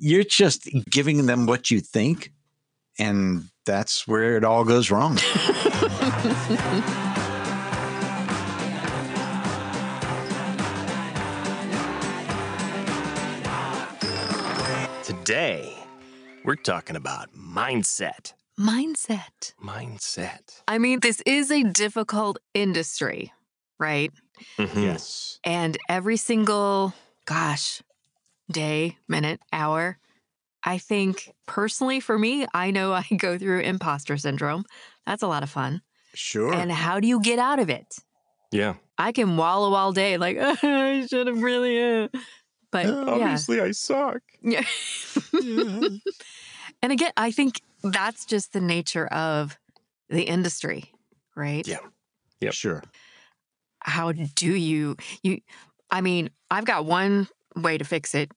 you're just giving them what you think, and that's where it all goes wrong. Today, we're talking about mindset. Mindset. Mindset. I mean, this is a difficult industry, right? Mhm. yes. And every single, gosh, day, minute, hour, I think personally for me, I know I go through imposter syndrome. That's a lot of fun. Sure. And how do you get out of it? Yeah. I can wallow all day, like, I should have really. Uh. But yeah. Obviously, I suck. Yeah. and again, I think that's just the nature of the industry, right? Yeah. Yep. Sure. How do you you I mean, I've got one way to fix it.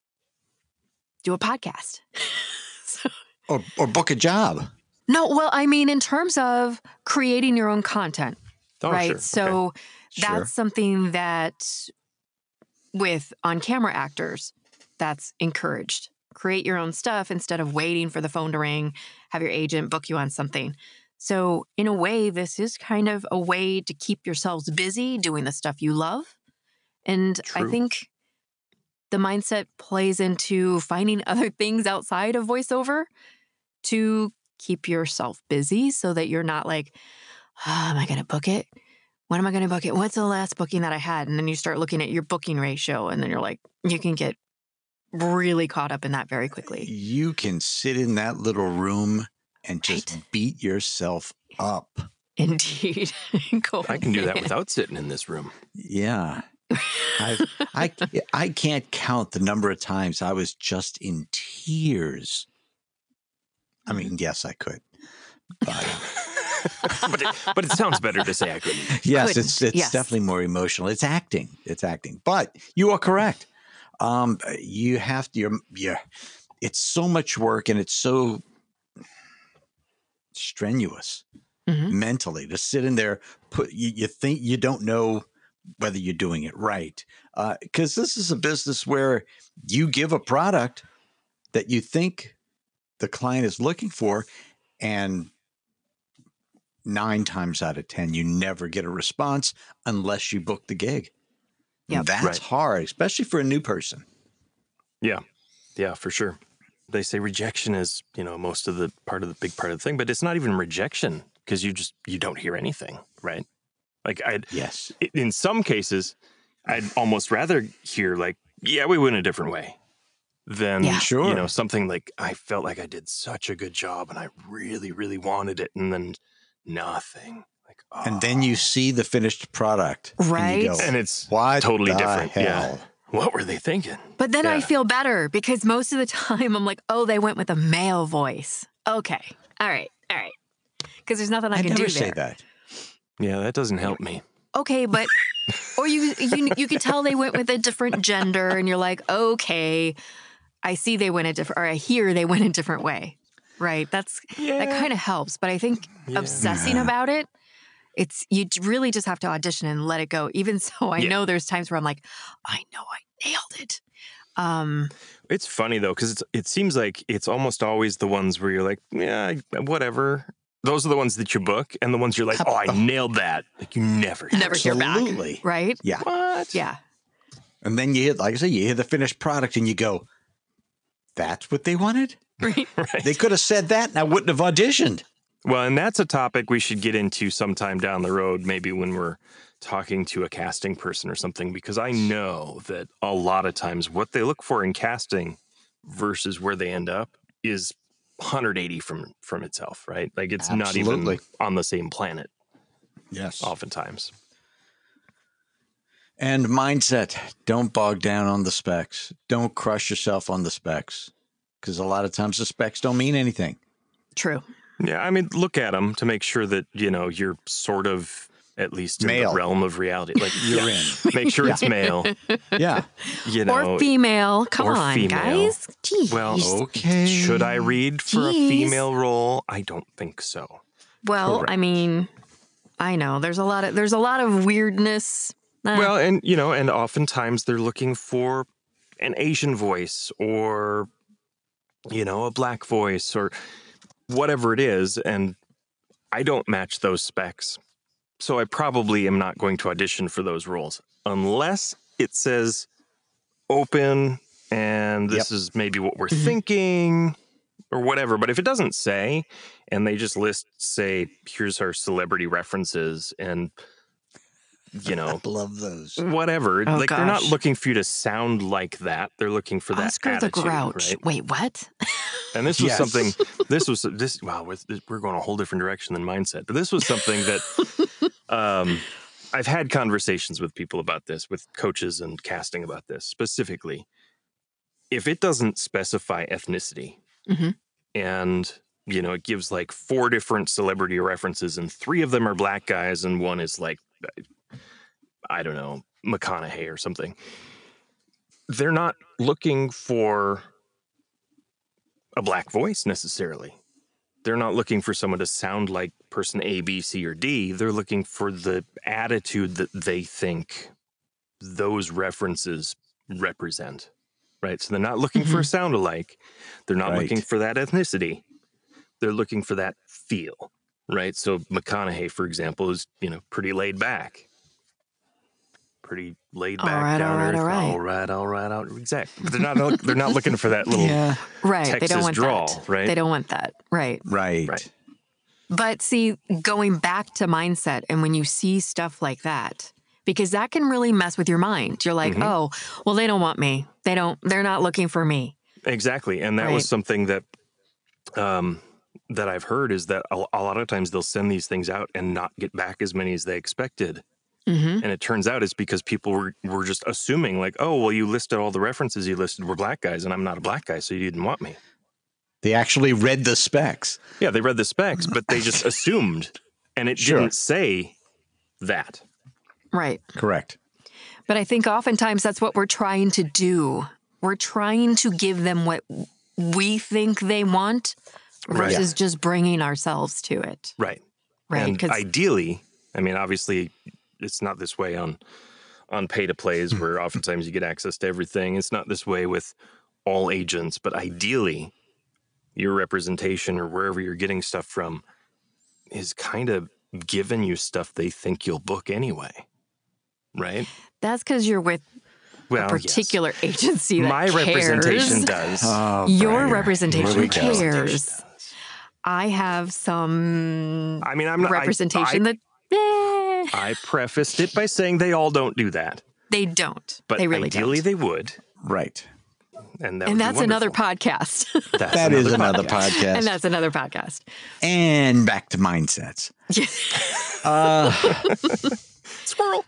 Do a podcast. so, Or, or book a job. no, well, I mean in terms of creating your own content, Oh, right? sure. Okay. So Sure. that's something that with on camera actors that's encouraged create your own stuff instead of waiting for the phone to ring have your agent book you on something so in a way this is kind of a way to keep yourselves busy doing the stuff you love and i think the mindset plays into finding other things outside of voiceover to keep yourself busy so that you're not like "Ah, am i going to book it when am I going to book it? What's the last booking that I had? And then you start looking at your booking ratio, and then you're like, you can get really caught up in that very quickly. You can sit in that little room and just Right. beat yourself up. Indeed. I can do that without sitting in this room. Yeah. I've, I, I can't count the number of times I was just in tears. I mean, yes, I could. But but, it, but it sounds better to say I couldn't. yes, Couldn't, it's it's yes. definitely more emotional. It's acting. It's acting. But you are correct. Um, you have to. You're, you're, it's so much work, and it's so strenuous Mhm. mentally to sit in there. Put you, you think you don't know whether you're doing it right uh, because this is a business where you give a product that you think the client is looking for, and nine times out of ten, you never get a response unless you book the gig. Yeah, That's Right. hard, especially for a new person. Yeah. Yeah, for sure. They say rejection is, you know, most of the part of the big part of the thing, but it's not even rejection because you just you don't hear anything, right? Like I'd Yes. in some cases, I'd almost rather hear like, yeah, we went a different way than Yeah. Sure. you know, something like I felt like I did such a good job and I really, really wanted it, and then nothing. Like And then you oh, see the finished product. and you Right. go, and it's what totally the different. Yeah. What were they thinking? But then I feel better because most of the time I'm like, oh, they went with a male voice. Okay. All right. All right. Because there's nothing I, I can never do say there. that. Yeah, that doesn't help me. Okay, but or you you you could tell they went with a different gender, and you're like, okay, I see they went a different, or I hear they went a different way, right? That's that kind of helps. But I think obsessing about it, it's you really just have to audition and let it go. Even so, I Yeah. know there's times where I'm like, I know I nailed it. Um, It's funny though, because it's it seems like it's almost always the ones where you're like, yeah, whatever. Those are the ones that you book, and the ones you're like, oh, I nailed that. Like you never, never hear back, Absolutely. right? Yeah. What? Yeah, And then you hear, like I say, you hear the finished product and you go, that's what they wanted? right. Right. They could have said that and I wouldn't have auditioned. Well, and that's a topic we should get into sometime down the road, maybe when we're talking to a casting person or something, because I know that a lot of times what they look for in casting versus where they end up is 180 from from itself, right? Like it's not Absolutely. even on the same planet Yes. oftentimes. And mindset don't bog down on the specs. Don't crush yourself on the specs because a lot of times the specs don't mean anything. True. Yeah, I mean, look at them to make sure that you know you're sort of at least in Male. the realm of reality. Like You're yeah, in. make sure it's male. Yeah. You know, or female. Come or on, female. guys. Jeez. Well, Okay. should I read for a female role? I don't think so. Well, I mean, I know there's a lot of there's a lot of weirdness. Uh, Well, and you know, and oftentimes they're looking for an Asian voice or you know, a black voice or whatever it is. And I don't match those specs. So I probably am not going to audition for those roles unless it says open and this Yep. is maybe what we're Mhm. thinking or whatever. But if it doesn't say and they just list, say, here's our celebrity references and, you know, love those. whatever. Oh, like they're not looking for you to sound like that. They're looking for that Oscar attitude, the Grouch. right? Wait, what? And this was Yes. something. This was this. Wow, we're, we're going a whole different direction than mindset. But this was something that um, I've had conversations with people about this, with coaches and casting about this specifically. If it doesn't specify ethnicity, Mhm. and you know, it gives like four different celebrity references, and three of them are black guys, and one is like, I don't know, McConaughey or something. They're not looking for a black voice necessarily. They're not looking for someone to sound like person A, B, C, or D. They're looking for the attitude that they think those references represent. Right. So they're not looking for a mm-hmm. sound alike. They're not Right. looking for that ethnicity. They're looking for that feel. Right. So McConaughey, for example, is, you know, pretty laid back. Pretty laid back, right, down all right, earth. all right. all right, all right, all Exactly. But they're not they're not looking for that little yeah. Right. they don't want drawl, that. right? They don't want that. Right. Right. Right. But see, going back to mindset and when you see stuff like that, because that can really mess with your mind. You're like, Mhm. oh, well, they don't want me. They don't, they're not looking for me. Exactly, and that Right. was something that um, that I've heard is that a, a lot of times they'll send these things out and not get back as many as they expected, hmm and it turns out it's because people were were just assuming like, oh, well, you listed all the references you listed were black guys, and I'm not a black guy, so you didn't want me. They actually read the specs. Yeah, they read the specs, but they just assumed, and it Sure. didn't say that. Right. Correct. But I think oftentimes that's what we're trying to do. We're trying to give them what we think they want Right. versus just bringing ourselves to it. Right. Right. And 'Cause- ideally, I mean, obviously, it's not this way on on pay to plays where oftentimes you get access to everything. It's not this way with all agents, but ideally, your representation or wherever you're getting stuff from is kind of giving you stuff they think you'll book anyway. Right? that's because you're with Well, a yes. particular agency that my cares. representation does. Oh, Your representation Here we go. cares. I have some I mean, I'm not representation I, that eh, I prefaced it by saying they all don't do that, they don't. but they really ideally don't. they would, Right. and that and that's another podcast. That's That is another podcast. and that's another podcast. And back to mindsets. Uh, Squirrel.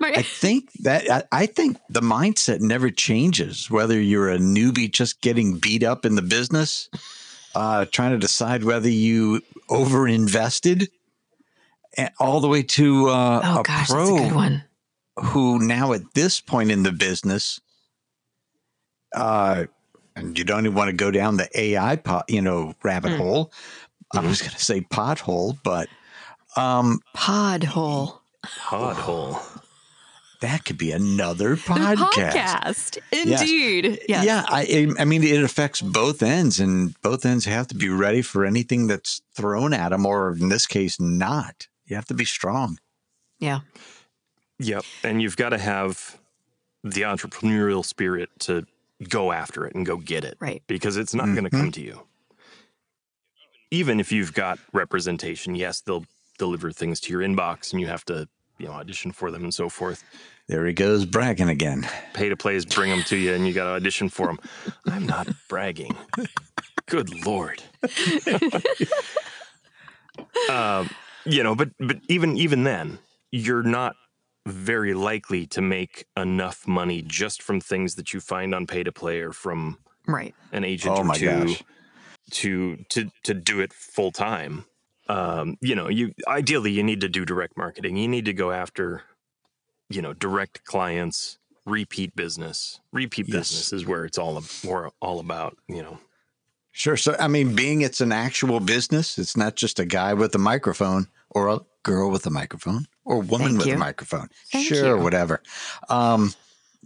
I think that I, I think the mindset never changes. Whether you're a newbie just getting beat up in the business, uh, trying to decide whether you over invested, and all the way to uh, oh a gosh, pro that's a good one. who now at this point in the business, uh, and you don't even want to go down the AI pot, you know, rabbit Hmm. hole. I was going to say pothole, but um, Pod hole. Podhole. that could be another The podcast. podcast. Indeed. Yes. Yeah, I, I mean, it affects both ends, and both ends have to be ready for anything that's thrown at them, or in this case, not. You have to be strong. Yeah. Yep. And you've got to have the entrepreneurial spirit to go after it and go get it. Right. Because it's not going to come to you. Even if you've got representation, yes, they'll deliver things to your inbox and you have to, you know, audition for them and so forth. There he goes, bragging again. Pay to plays bring them to you and you got to audition for them. I'm not bragging. Good Lord. um, you know, but but even even then, you're not very likely to make enough money just from things that you find on pay to play or from Right. an agent Oh or my two gosh. to to to do it full time. Um, you know, you ideally you need to do direct marketing. You need to go after, you know, direct clients, repeat business. Repeat Yes. business is where it's all more all about. You know, Sure. So, I mean, being it's an actual business, it's not just a guy with a microphone or a girl with a microphone or a woman Thank with you. a microphone. Thank sure, you. whatever. Um,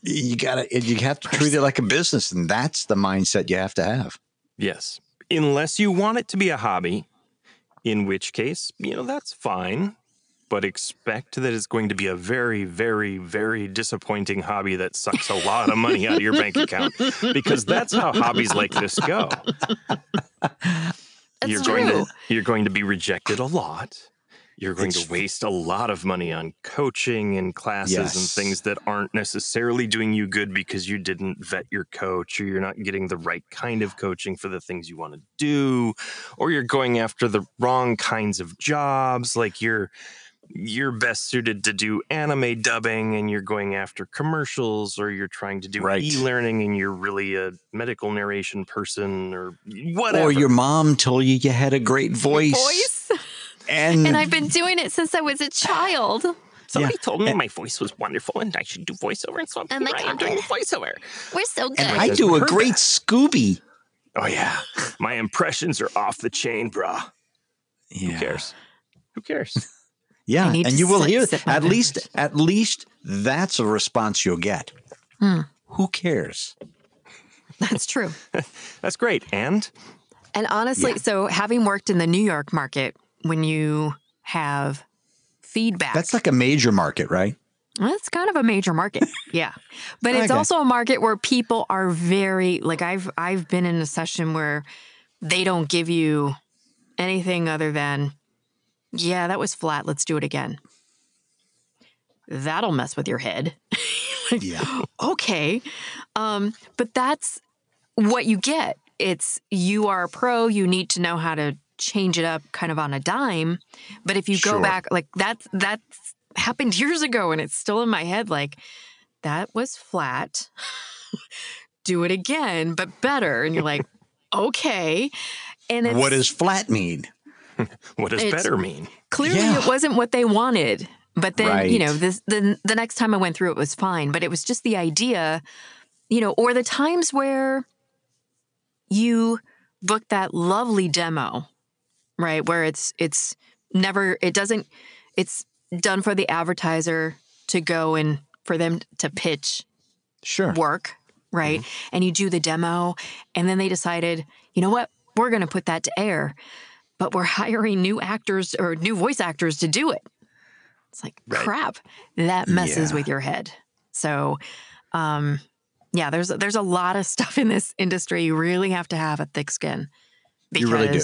you gotta, you have to treat it like a business, and that's the mindset you have to have. Yes. Unless you want it to be a hobby, in which case, you know, that's fine. But expect that it's going to be a very, very, very disappointing hobby that sucks a lot of money out of your bank account because that's how hobbies like this go. That's you're true. going to you're going to be rejected a lot. You're going It's- to waste a lot of money on coaching and classes and things that aren't necessarily doing you good because you didn't vet your coach or you're not getting the right kind of coaching for the things you want to do or you're going after the wrong kinds of jobs like you're you're best suited to do anime dubbing and you're going after commercials or you're trying to do Right. e-learning and you're really a medical narration person or whatever. Or your mom told you you had a great voice. voice. And, And I've been doing it since I was a child. Somebody told me my voice was wonderful and I should do voiceover, and so Oh my here I am God. doing voiceover. We're so good. and I do a great that. Scooby. Oh yeah, my impressions are off the chain, brah. Yeah. Who cares? Who cares? Yeah, and you will sit- hear sit at least fingers. at least that's a response you'll get. Hmm. Who cares? That's true. That's great. And And honestly, Yeah. so having worked in the New York market, when you have feedback, That's like a major market, right? That's kind of a major market. yeah. But it's Okay. also a market where people are very like I've I've been in a session where they don't give you anything other than yeah, that was flat. Let's do it again. That'll mess with your head. Yeah. okay. Um, but that's what you get. It's you are a pro, you need to know how to change it up kind of on a dime. But if you go Sure. back like that's that's happened years ago and it's still in my head like that was flat. Do it again, but better. And you're like, okay. And it's What does flat mean? what does better mean? clearly Yeah. it wasn't what they wanted. But then, you know, this the the next time I went through it was fine. But it was just the idea, you know, or the times where you book that lovely demo, right? Where it's it's never it doesn't it's done for the advertiser to go and for them to pitch Sure. work, right? And you do the demo, and then they decided, you know what, we're going to put that to air, but we're hiring new actors or new voice actors to do it. It's like crap. That messes Yeah. with your head. So, um, yeah, there's there's a lot of stuff in this industry. You really have to have a thick skin because You really do.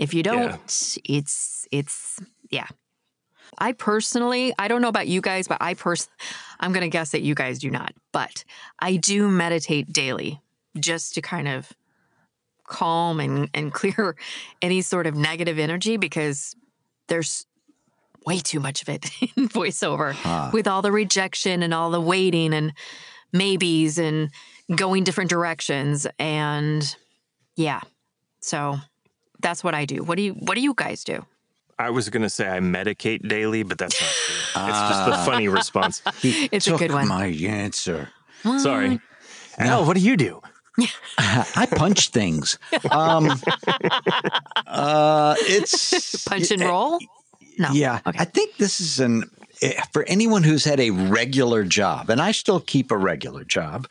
If you don't, it's it's yeah. I personally, I don't know about you guys, but I pers I'm going to guess that you guys do not. But I do meditate daily just to kind of calm and and clear any sort of negative energy because there's way too much of it in voiceover Huh. with all the rejection and all the waiting and maybes and going different directions and yeah. So that's what I do. What do you what do you guys do? I was going to say I medicate daily, but that's not true. it's just the Ah. funny response. He It's a good one. My answer. Sorry. Al, what do you do? I punch things. Um, uh, it's Punch and roll? No. Yeah, Okay. I think this is an eh, for anyone who's had a regular job, and I still keep a regular job.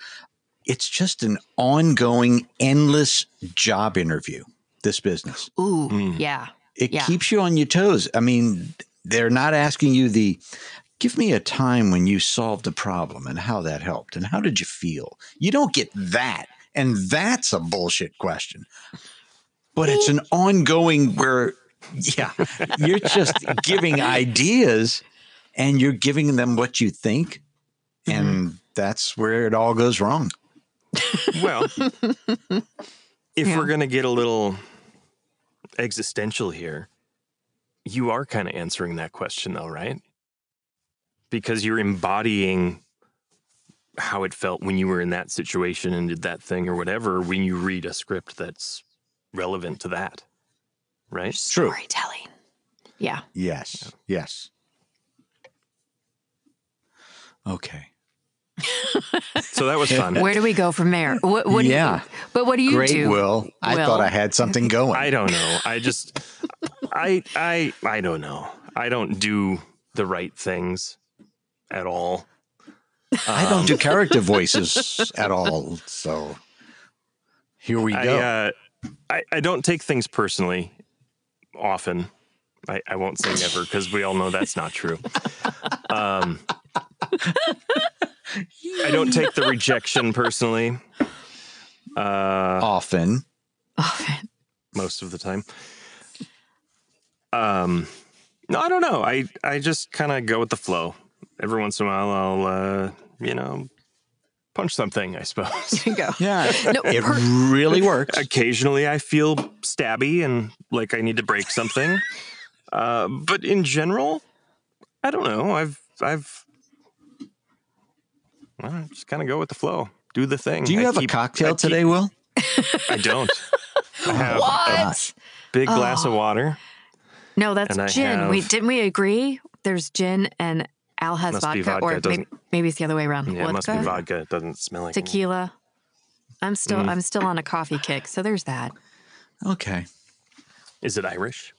It's just an ongoing, endless job interview. This business Ooh, Mm. yeah. it Yeah. keeps you on your toes. I mean, they're not asking you the. Give me a time when you solved a problem and how that helped and how did you feel? You don't get that. And that's a bullshit question. But it's an ongoing where, yeah, you're just giving ideas and you're giving them what you think. And that's where it all goes wrong. Well, if Yeah. we're going to get a little existential here, you are kind of answering that question, though, right? Because you're embodying how it felt when you were in that situation and did that thing or whatever when you read a script that's relevant to that, right? True. Storytelling. Yeah. Yes. Yes. Okay. So that was fun. Where do we go from there? What, what do Yeah. you, but what do you Great, do? Will. I thought I had something going. I don't know. I just, I, I, I don't know. I don't do the right things at all. I don't do character voices at all. So Here we I, go. uh, I, I don't take things personally often. I, I won't say never because we all know that's not true. Um, I don't take the rejection personally. Uh, Often. Often. most of the time. Um, no, I don't know. I I just kind of go with the flow. Every once in a while, I'll uh, you know punch something. I suppose. There you go. Yeah. No, It per- really works. Occasionally, I feel stabby and like I need to break something. Uh, but in general, I don't know. I've I've well, just kind of go with the flow. Do the thing. Do you I have keep- a cocktail I keep- today, Will? I don't. I have a what? big glass of Oh. water. No, that's And I gin. We have- didn't we agree? There's gin and Al has Must be vodka, vodka. or It maybe, maybe it's the other way around. Yeah, it must be Vodka, vodka. It doesn't smell like Tequila. I'm still Mm. I'm still on a coffee kick, so there's that. Okay. Is it Irish?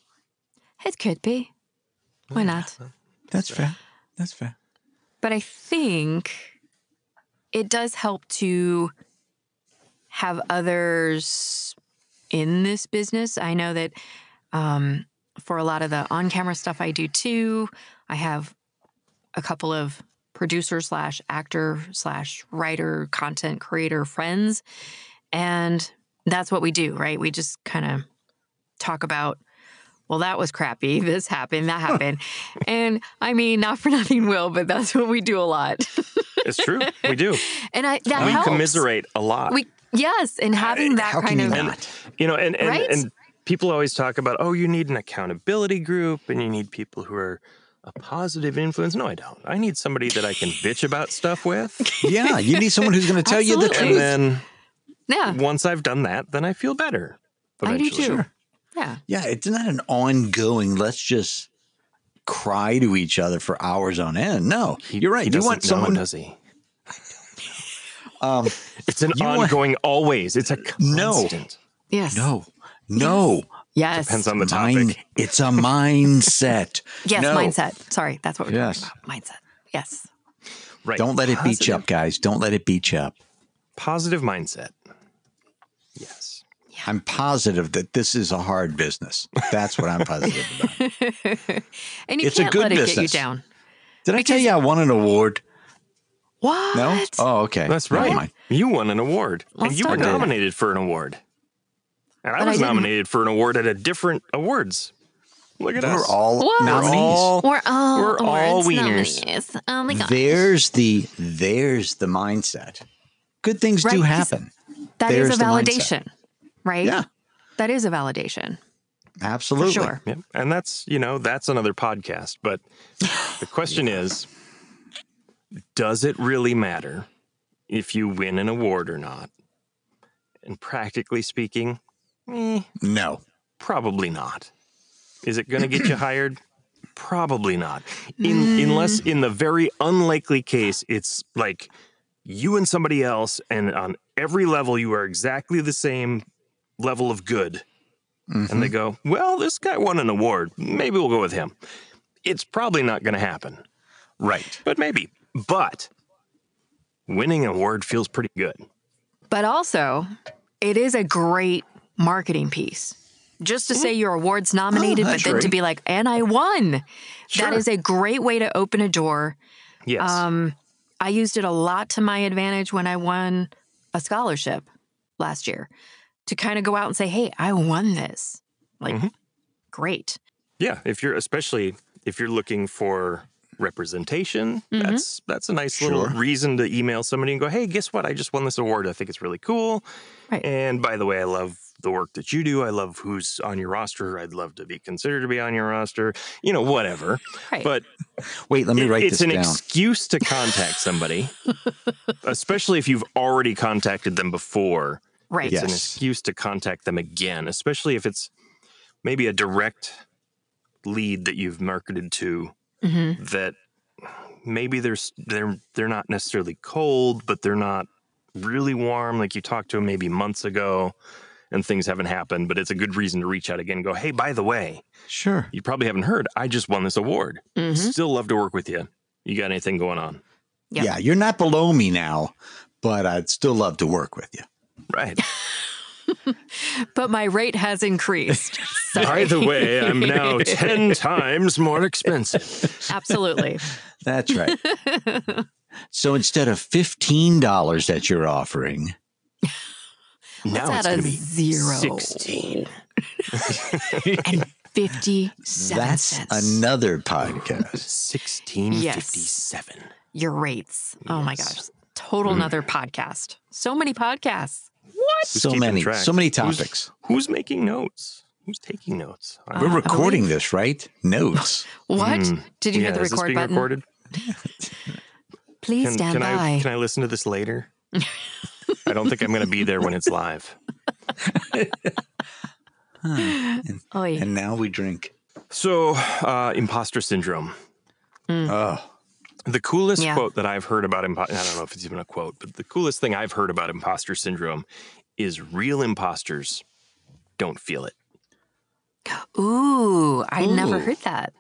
It could be. Why not? That's fair. That's fair. But I think it does help to have others in this business. I know that um, for a lot of the on camera stuff I do too, I have a couple of producer slash actor slash writer, content creator friends. And that's what we do, right? We just kind of talk about well, that was crappy. This happened, that happened. and I mean, not for nothing, Will, but that's what we do a lot. It's true. We do. and I that we helps. commiserate a lot. We yes, and having that How kind can you of not? you know, and and, Right? and people always talk about, oh, you need an accountability group and you need people who are a positive influence. No, I don't. I need somebody that I can bitch about stuff with. Yeah, you need someone who's going to tell you the Absolutely. and truth. then yeah, once I've done that, then I feel better. I do eventually. too. Yeah, Yeah, it's not an ongoing. Let's just cry to each other for hours on end. No, He- you're right. he You doesn't want know, someone. does he? Um, It's an You want- ongoing always. It's a No. constant. yes, no, no. yes, Depends on the topic. Mind, it's a mindset. yes, No. mindset. Sorry, that's what we're Yes. talking about. Mindset. Yes, Right. Don't let it beat you up, guys. Don't let it beat you up. Positive mindset. Yes. I'm positive that this is a hard business. That's what I'm positive about. and you It's a can't good let it get you business. down. Did I tell you I won an award? What? No. Oh, okay. That's right. mind. You won an award, Let's and you were about it. nominated for an award. And I But I was didn't- nominated for an award at a different awards. Look at We're us. all What? nominees. all We're all We're all wieners. nominees. Oh my god, There's the there's the mindset. Good things Right, do 'cause happen. that is there's a validation, right? Yeah, that is a validation for absolutely. sure. Yep. And that's, you know, that's another podcast. But the question is does it really matter if you win an award or not? And practically speaking, eh, No. probably not. Is it going to get you hired? Probably not. In, Unless in the very unlikely case, it's like you and somebody else, and on every level, you are exactly the same level of good. And they go, well, this guy won an award. Maybe we'll go with him. It's probably not going to happen, Right. but maybe. But winning an award feels pretty good. But also, it is a great marketing piece. Just to say your award's nominated, I but then to be like, and I won. Sure. That is a great way to open a door. Yes. Um, I used it a lot to my advantage when I won a scholarship last year to kind of go out and say, hey, I won this. Like, Mhm. great. Yeah, if you're especially if you're looking for representation, Mhm. that's that's a nice little reason to email somebody and go, "Hey, guess what? I just won this award. I think it's really cool." Right. And by the way, I love the work that you do. I love who's on your roster. I'd love to be considered to be on your roster. You know, whatever. Right. But Wait, let me it- write it's this an down. excuse to contact somebody, especially if you've already contacted them before. right. It's an excuse to contact them again, especially if it's maybe a direct lead that you've marketed to hmm that maybe they're they're they're not necessarily cold, but they're not really warm. Like you talked to them maybe months ago, and things haven't happened. But it's a good reason to reach out again. and Go, hey, by the way, Sure. you probably haven't heard. I just won this award. hmm Still love to work with you. You got anything going on? Yep. Yeah, you're not below me now, but I'd still love to work with you. Right. but my rate has increased. By Sorry. the way, I'm now 10 times more expensive. Absolutely. That's right. so instead of $15 that you're offering, Now Let's it's going to be zero. 16. and 57 that's cents. another podcast. 1657. Your rates. Oh my gosh. Total hmm. another podcast. So many podcasts. Who's so many, so many Who's- topics. Who's, making notes? Who's taking notes? Uh, We're recording believe- this, right? Notes. What? Hmm. Did you yeah, hit the is this record being button? recorded? Please Can, stand can by. I can I listen to this later? I don't think I'm going to be there when it's live. Oy. And now we drink. So, uh, imposter syndrome. Oh, The coolest Yeah. quote that I've heard about imposter I don't know if it's even a quote, but the coolest thing I've heard about imposter syndrome is real imposters don't feel it. Ooh, I never heard that.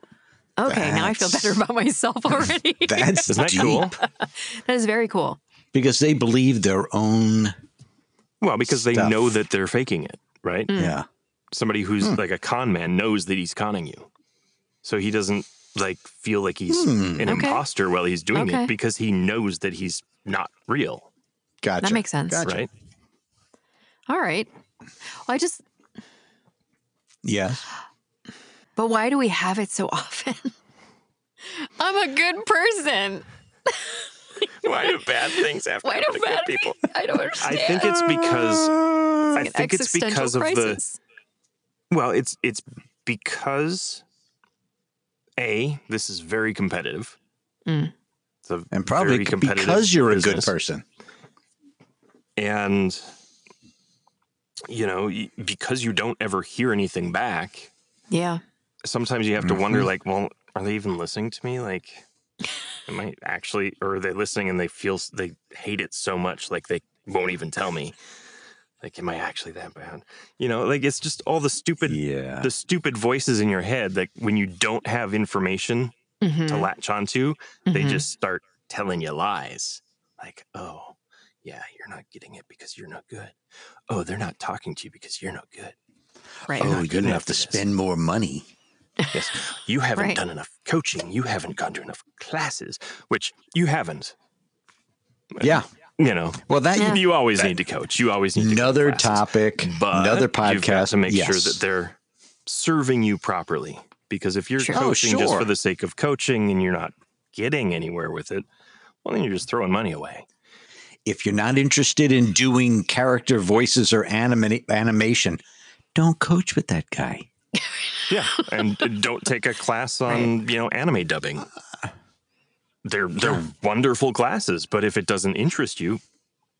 Okay, now I feel better about myself already. that's Isn't that cool? that is very cool. Because they believe their own. Well, because they know that they're faking it, right? Yeah. Somebody who's Hmm. like a con man knows that he's conning you. So he doesn't like feel like he's Hmm. an Okay. imposter while he's doing Okay. it because he knows that he's not real, Gotcha. That makes sense. Gotcha. right? All right. Well, I just, Yes. but why do we have it so often? I'm a good person. Why do bad things have to Why happen do to good people? I don't understand. I think it's because I think it's existential because of the. Well, it's it's because a this is very competitive. Mm. It's a And probably very competitive because you're a good person. and you know because you don't ever hear anything back. Yeah. Sometimes you have to wonder, Mhm. like, well, are they even listening to me? Like, am I actually, or are they listening and they feel they hate it so much, like they won't even tell me? Like, am I actually that bad? You know, like it's just all the stupid Yeah. the stupid voices in your head that when you don't have information to Mhm. latch onto, they Mhm. just start telling you lies. Like, oh, yeah, you're not getting it because you're not good. Oh, they're not talking to you because you're not good. right. Oh, you're going to have to spend more money. Yes, you haven't Right. done enough coaching. You haven't gone to enough classes, which you haven't. Yeah. You know, Well, that Yeah. you always need to coach. You always need to to another topic, but another podcast to make sure that they're serving you properly. Because if you're Sure. Oh, coaching just for the sake of coaching and you're not getting anywhere with it, well, then you're just throwing money away. If you're not interested in doing character voices or anima- animation, don't coach with that guy. Yeah, and don't take a class on you know anime dubbing. Uh, they're they're wonderful classes, but if it doesn't interest you,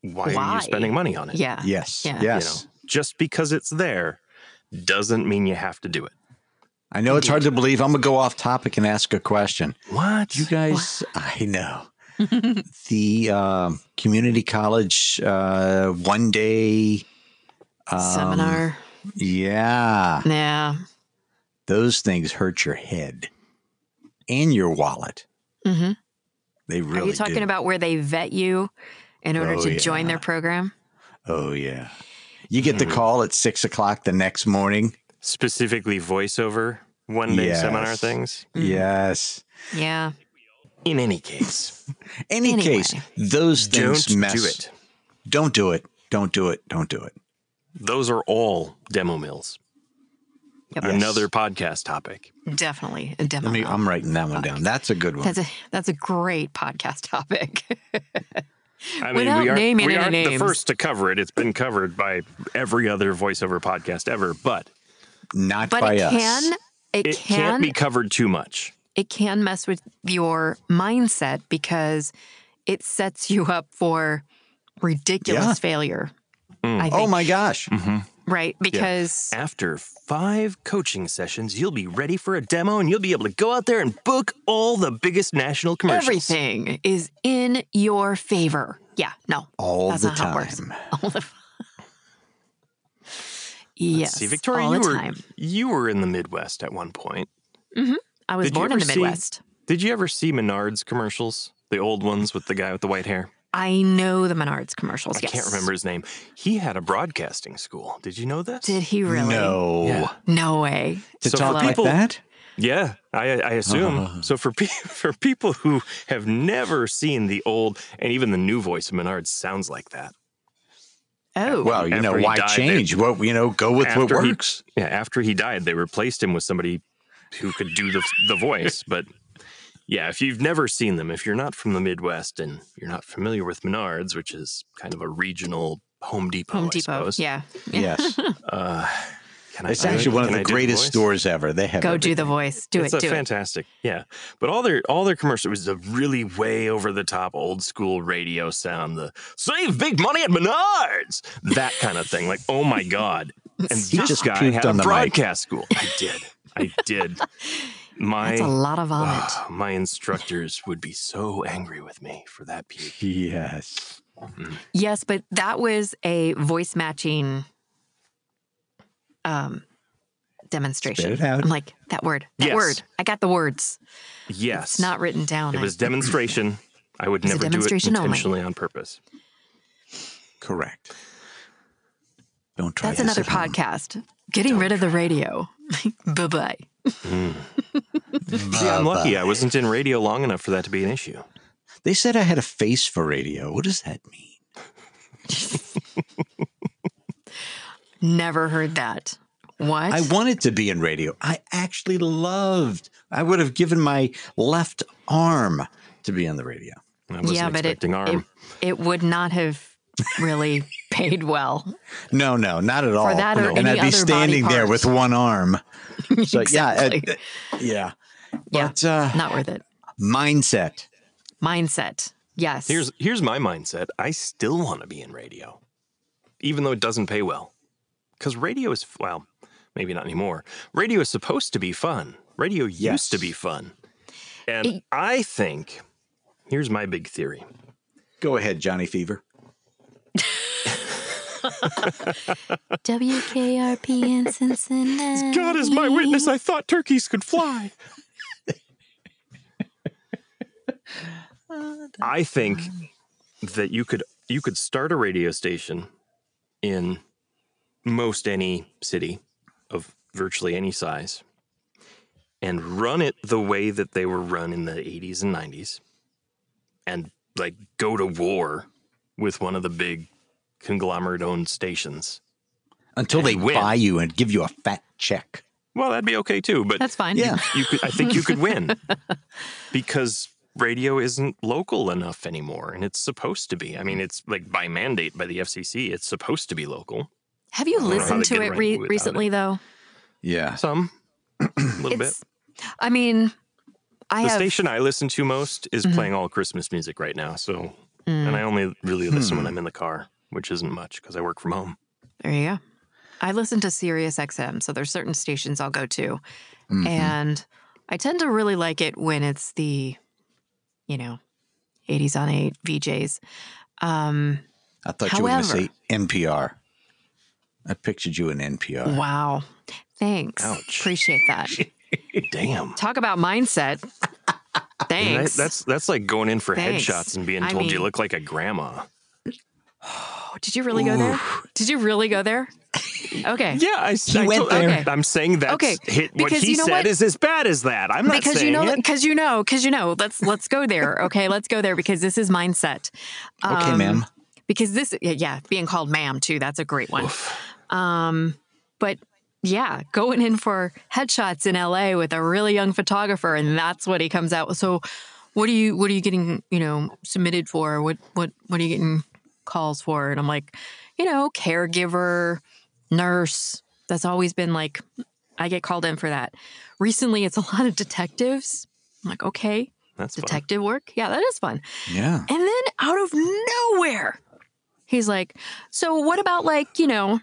why, are you spending money on it? Yeah. Yes. Yeah. You Yes. know, just because it's there doesn't mean you have to do it. I know it's hard to believe. I'm going to go off topic and ask a question. What? You guys, I know. the um, community college uh, one day um, Seminar. Yeah. Yeah. Those things hurt your head and your wallet. hmm They really Are you talking do. about where they vet you in order Oh, to join their program? Oh, yeah. You get the Hmm. call at six o'clock the next morning. Specifically, voiceover one day seminar things. Mm. Yes. Yeah. In any case, Any Anyway. case, those things don't mess. do it. Don't do it. Don't do it. Don't do it. Those are all demo mills. Yep. Yes. Another podcast topic. Definitely. A demo. Let me, mill. I'm writing that one down. That's a good one. that's a that's a great podcast topic. I mean, Without we aren't, naming we aren't the first to cover it. It's been covered by every other voiceover podcast ever, but Not but by it us. can it, it can can't be covered too much. It can mess with your mindset because it sets you up for ridiculous Yeah. failure. Mm. I think Oh my gosh. right because After five coaching sessions, you'll be ready for a demo and you'll be able to go out there and book all the biggest national commercials. everything is in your favor. Yeah, no, All that's the not how it works. time. All the yes, See, Victoria, all you the were time. you were in the Midwest at one point. I was Did you born in ever the see- Midwest. Did you ever see Menards commercials? The old ones with the guy with the white hair? I know the Menards commercials. Yes. I yes. can't remember his name. He had a broadcasting school. Did you know this? Did he really? No. Yeah. No way. To So talk for like people- that? Yeah, I, I assume. Uh. So for pe- for people who have never seen the old and even the new voice of Menards sounds like that. Oh. Well, you know, After he why died, change? Well, you know, go with what After he- works. Yeah, after he died, they replaced him with somebody who could do the the voice. But yeah, if you've never seen them, if you're not from the Midwest and you're not familiar with Menards, which is kind of a regional Home Depot, Home I Depot. suppose. Yeah. Yes. Uh, can It's I actually one of the I greatest voice? stores ever. They have Go do the voice. Do it's it. a Do it. fantastic, yeah. But all their all their commercial was a really way over the top old school radio sound. The save big money at Menards, that kind of thing. Like, oh my god! And He this just guy puked had a on the mic. broadcast school. I did, I did. My That's a lot of vomit. ah, my instructors would be so angry with me for that puke. Yes. Yes, but that was a voice matching um demonstration. Spit it out. I'm like, that word. That Yes. word. I got the words. Yes, It's not written down. It I- was demonstration. I would It's never do it demonstration only. intentionally on purpose. Correct. Don't try That's another at home. podcast. Getting rid of the radio. Bye bye. See, I'm lucky. I wasn't in radio long enough for that to be an issue. They said I had a face for radio. What does that mean? Never heard that. What? I wanted to be in radio. I actually loved. I would have given my left arm to be on the radio. I wasn't yeah, but it, arm. it it would not have really paid well. No, no, not at all. For that or and any I'd be other standing there with one arm. So yeah, Exactly. uh, uh, yeah. Yeah. But uh, Not worth it. mindset. Mindset. Yes. Here's here's my mindset. I still want to be in radio, even though it doesn't pay well. Because radio is well, maybe not anymore. Radio is supposed to be fun. Radio Yes. used to be fun, and It- I think here's my big theory. Go ahead, Johnny Fever. WKRP in Cincinnati. God is my witness. I thought turkeys could fly. I think that you could you could start a radio station in most any city of virtually any size and run it the way that they were run in the 80s and 90s and like go to war with one of the big conglomerate owned stations. Until And they win. buy you and give you a fat check. Well, that'd be okay too, but That's fine. Yeah. you could I think you could win because radio isn't local enough anymore and it's supposed to be. I mean, it's like by mandate by the FCC, it's supposed to be local. Have you don't know how listened to to it re- without recently, though? Yeah. Some a little bit. I mean, I The have. station I listen to most is Mhm. playing all Christmas music right now. So, Mm, and I only really listen when Hmm. I'm in the car, which isn't much because I work from home. there you go. I listen to Sirius XM, so there's certain stations I'll go to, Mhm. and I tend to really like it when it's the, you know, 80s on 8 VJs. Um, I thought you were going to say NPR. I pictured you in NPR. wow. Thanks. Ouch. Appreciate that. Damn. Talk about mindset. And that- Thanks. that's that's like going in for Thanks. headshots and being I told you look like a grandma. Oh, did you really go there? Did you really go there? Okay. Yeah, I, I went told- there. Okay. I'm saying that Okay, hit what because he you know said what? is as bad as that. I'm not because saying you know because you know because you know let's let's go there okay let's go there because this is mindset Okay, Um, ma'am. because this yeah, yeah being called ma'am too that's a great one um but yeah going in for headshots in la with a really young photographer and that's what he comes out with so what are you what are you getting you know submitted for what what what are you getting calls for and i'm like you know caregiver nurse that's always been like i get called in for that recently it's a lot of detectives i'm like okay That's fun. detective work yeah that is fun Yeah. and then out of nowhere, he's like, So what about like, you know,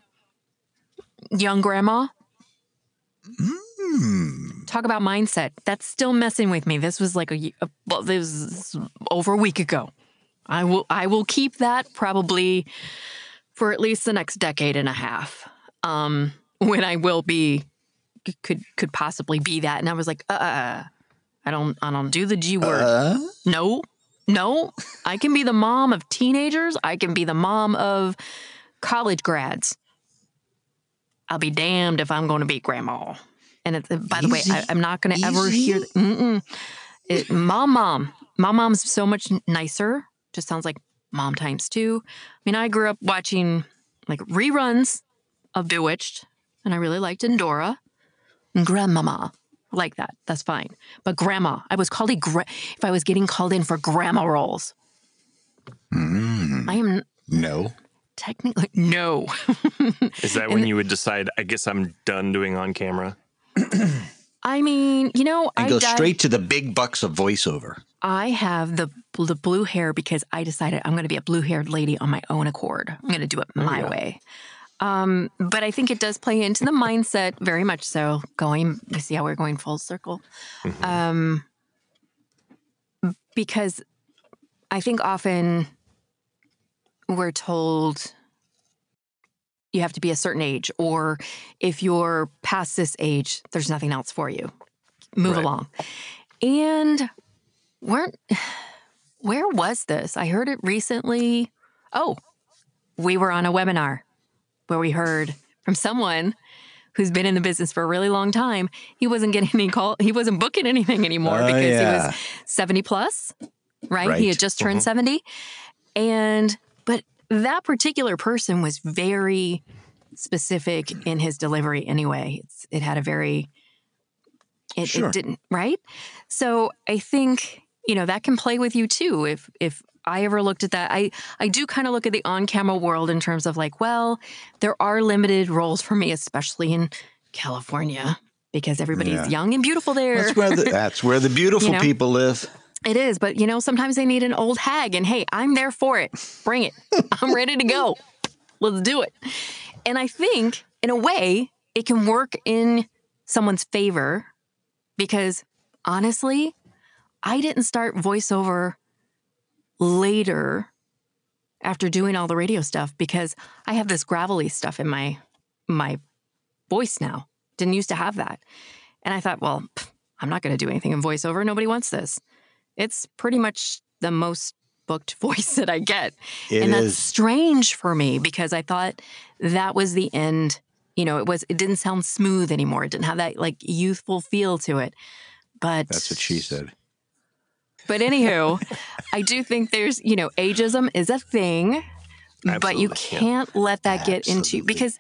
young grandma? Hmm. Talk about mindset. That's still messing with me. This was like a, a well, this was over a week ago. I will I will keep that probably for at least the next decade and a half. Um, when I will be could could possibly be that. And I was like, uh, I don't I don't do the G word. Uh, No, No, I can be the mom of teenagers. I can be the mom of college grads. I'll be damned if I'm going to be grandma. And it, by the way, I, I'm not going to ever hear mm-mm. it. Mom, mom, my mom's so much nicer. Just sounds like mom times two. I mean, I grew up watching like reruns of Bewitched, and I really liked Endora and Grandmama. I Like that, that's fine. But grandma, I was called a gra- if I was getting called in for grandma roles. Mm, I am no. technically no. Is that when you would decide, I guess I'm done doing on camera? I mean, you know, And I go dive- straight to the big bucks of voiceover. I have the the blue hair because I decided I'm going to be a blue haired lady on my own accord. I'm going to do it my yeah. way. Um, but I think it does play into the mindset very much so. Going, you see how we're going full circle. Mhm. Um, because I think often we're told you have to be a certain age, or if you're past this age, there's nothing else for you. Move Right. along. And weren't where was this? I heard it recently. Oh, we were on a webinar where we heard from someone who's been in the business for a really long time. He wasn't getting any call. He wasn't booking anything anymore Oh, because he was 70 plus, right? Right. He had just turned Mhm. 70. And, but that particular person was very specific in his delivery anyway. It's, it had a very, it, Sure. it didn't, right? So I think, you know, that can play with you too. If, if, I ever looked at that. I I do kind of look at the on-camera world in terms of like, well, there are limited roles for me, especially in California, because everybody's Yeah. young and beautiful there. That's where the that's where the beautiful You know? people live. It is, but you know, sometimes they need an old hag, and hey, I'm there for it. Bring it. I'm ready to go. Let's do it. And I think, in a way, it can work in someone's favor because honestly, I didn't start voiceover later after doing all the radio stuff because I have this gravelly stuff in my my voice now. Didn't used to have that. And I thought, well, pff, I'm not going to do anything in voiceover. Nobody wants this. It's pretty much the most booked voice that I get. It and that's is. strange for me because I thought that was the end. You know, it was it didn't sound smooth anymore. It didn't have that like youthful feel to it. But That's what she said. But anywho, I do think there's, you know, ageism is a thing, but you can't let that get into Absolutely. because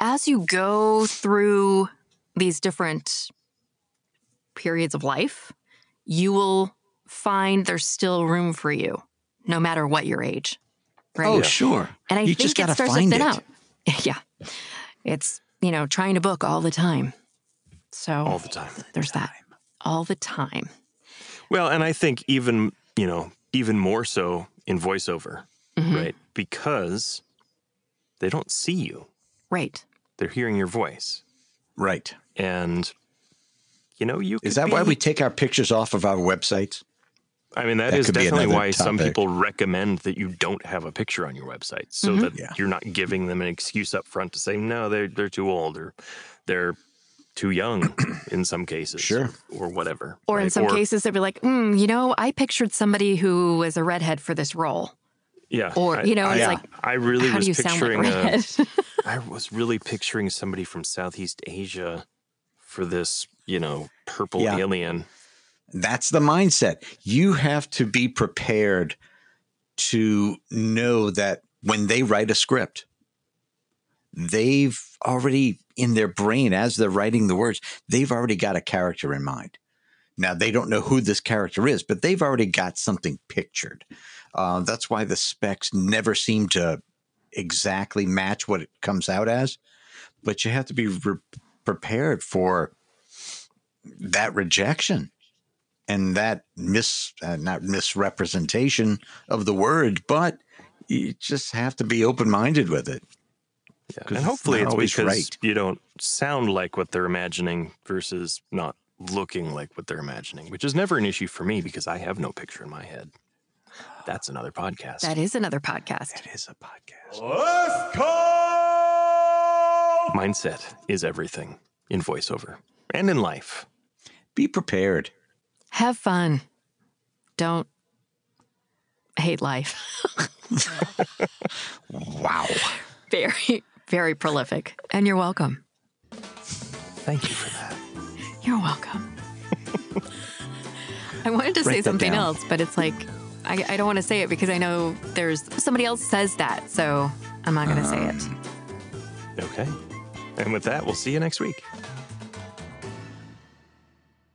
as you go through these different periods of life, you will find there's still room for you, no matter what your age. Right. Oh, Yeah. sure. and I you think just it gotta starts find to thin it. out. yeah. It's, you know, trying to book all the time. So all the time. there's that all the time. Well, and I think even, you know, even more so in voiceover, Mhm. right? Because they don't see you. Right. They're hearing your voice. Right. And you know, you Is could that why we take our pictures off of our websites? I mean, that That is definitely another why some people recommend that you don't have a picture on your website, so Mhm. that Yeah. you're not giving them an excuse up front to say no, they're they're too old or they're too young in some cases, Sure. or whatever. Or in right? some cases, they'd be like, mm, you know, I pictured somebody who was a redhead for this role. yeah. Or, I- you know, I, it's Yeah. like, I really how was do you sound like a picturing. a. I was really picturing somebody from Southeast Asia for this, you know, purple Yeah. alien. That's the mindset. You have to be prepared to know that when they write a script, they've already in their brain, as they're writing the words, they've already got a character in mind. Now, they don't know who this character is, but they've already got something pictured. Uh, that's why the specs never seem to exactly match what it comes out as. But you have to be re- prepared for that rejection and that mis uh, not misrepresentation of the word, but you just have to be open minded with it. Yeah. 'Cause And hopefully not it's always because right. you don't sound like what they're imagining versus not looking like what they're imagining, which is never an issue for me because I have no picture in my head. That's another podcast. that is another podcast. It is a podcast. Let's go! Mindset is everything in voiceover and in life. Be prepared. Have fun. Don't hate life. Wow. very, very prolific. And you're welcome. Thank you for that. You're welcome. I wanted to Write say something down. else, but it's like, I, I don't want to say it because I know there's somebody else says that. So I'm not going to say it. Um, Okay. And with that, we'll see you next week.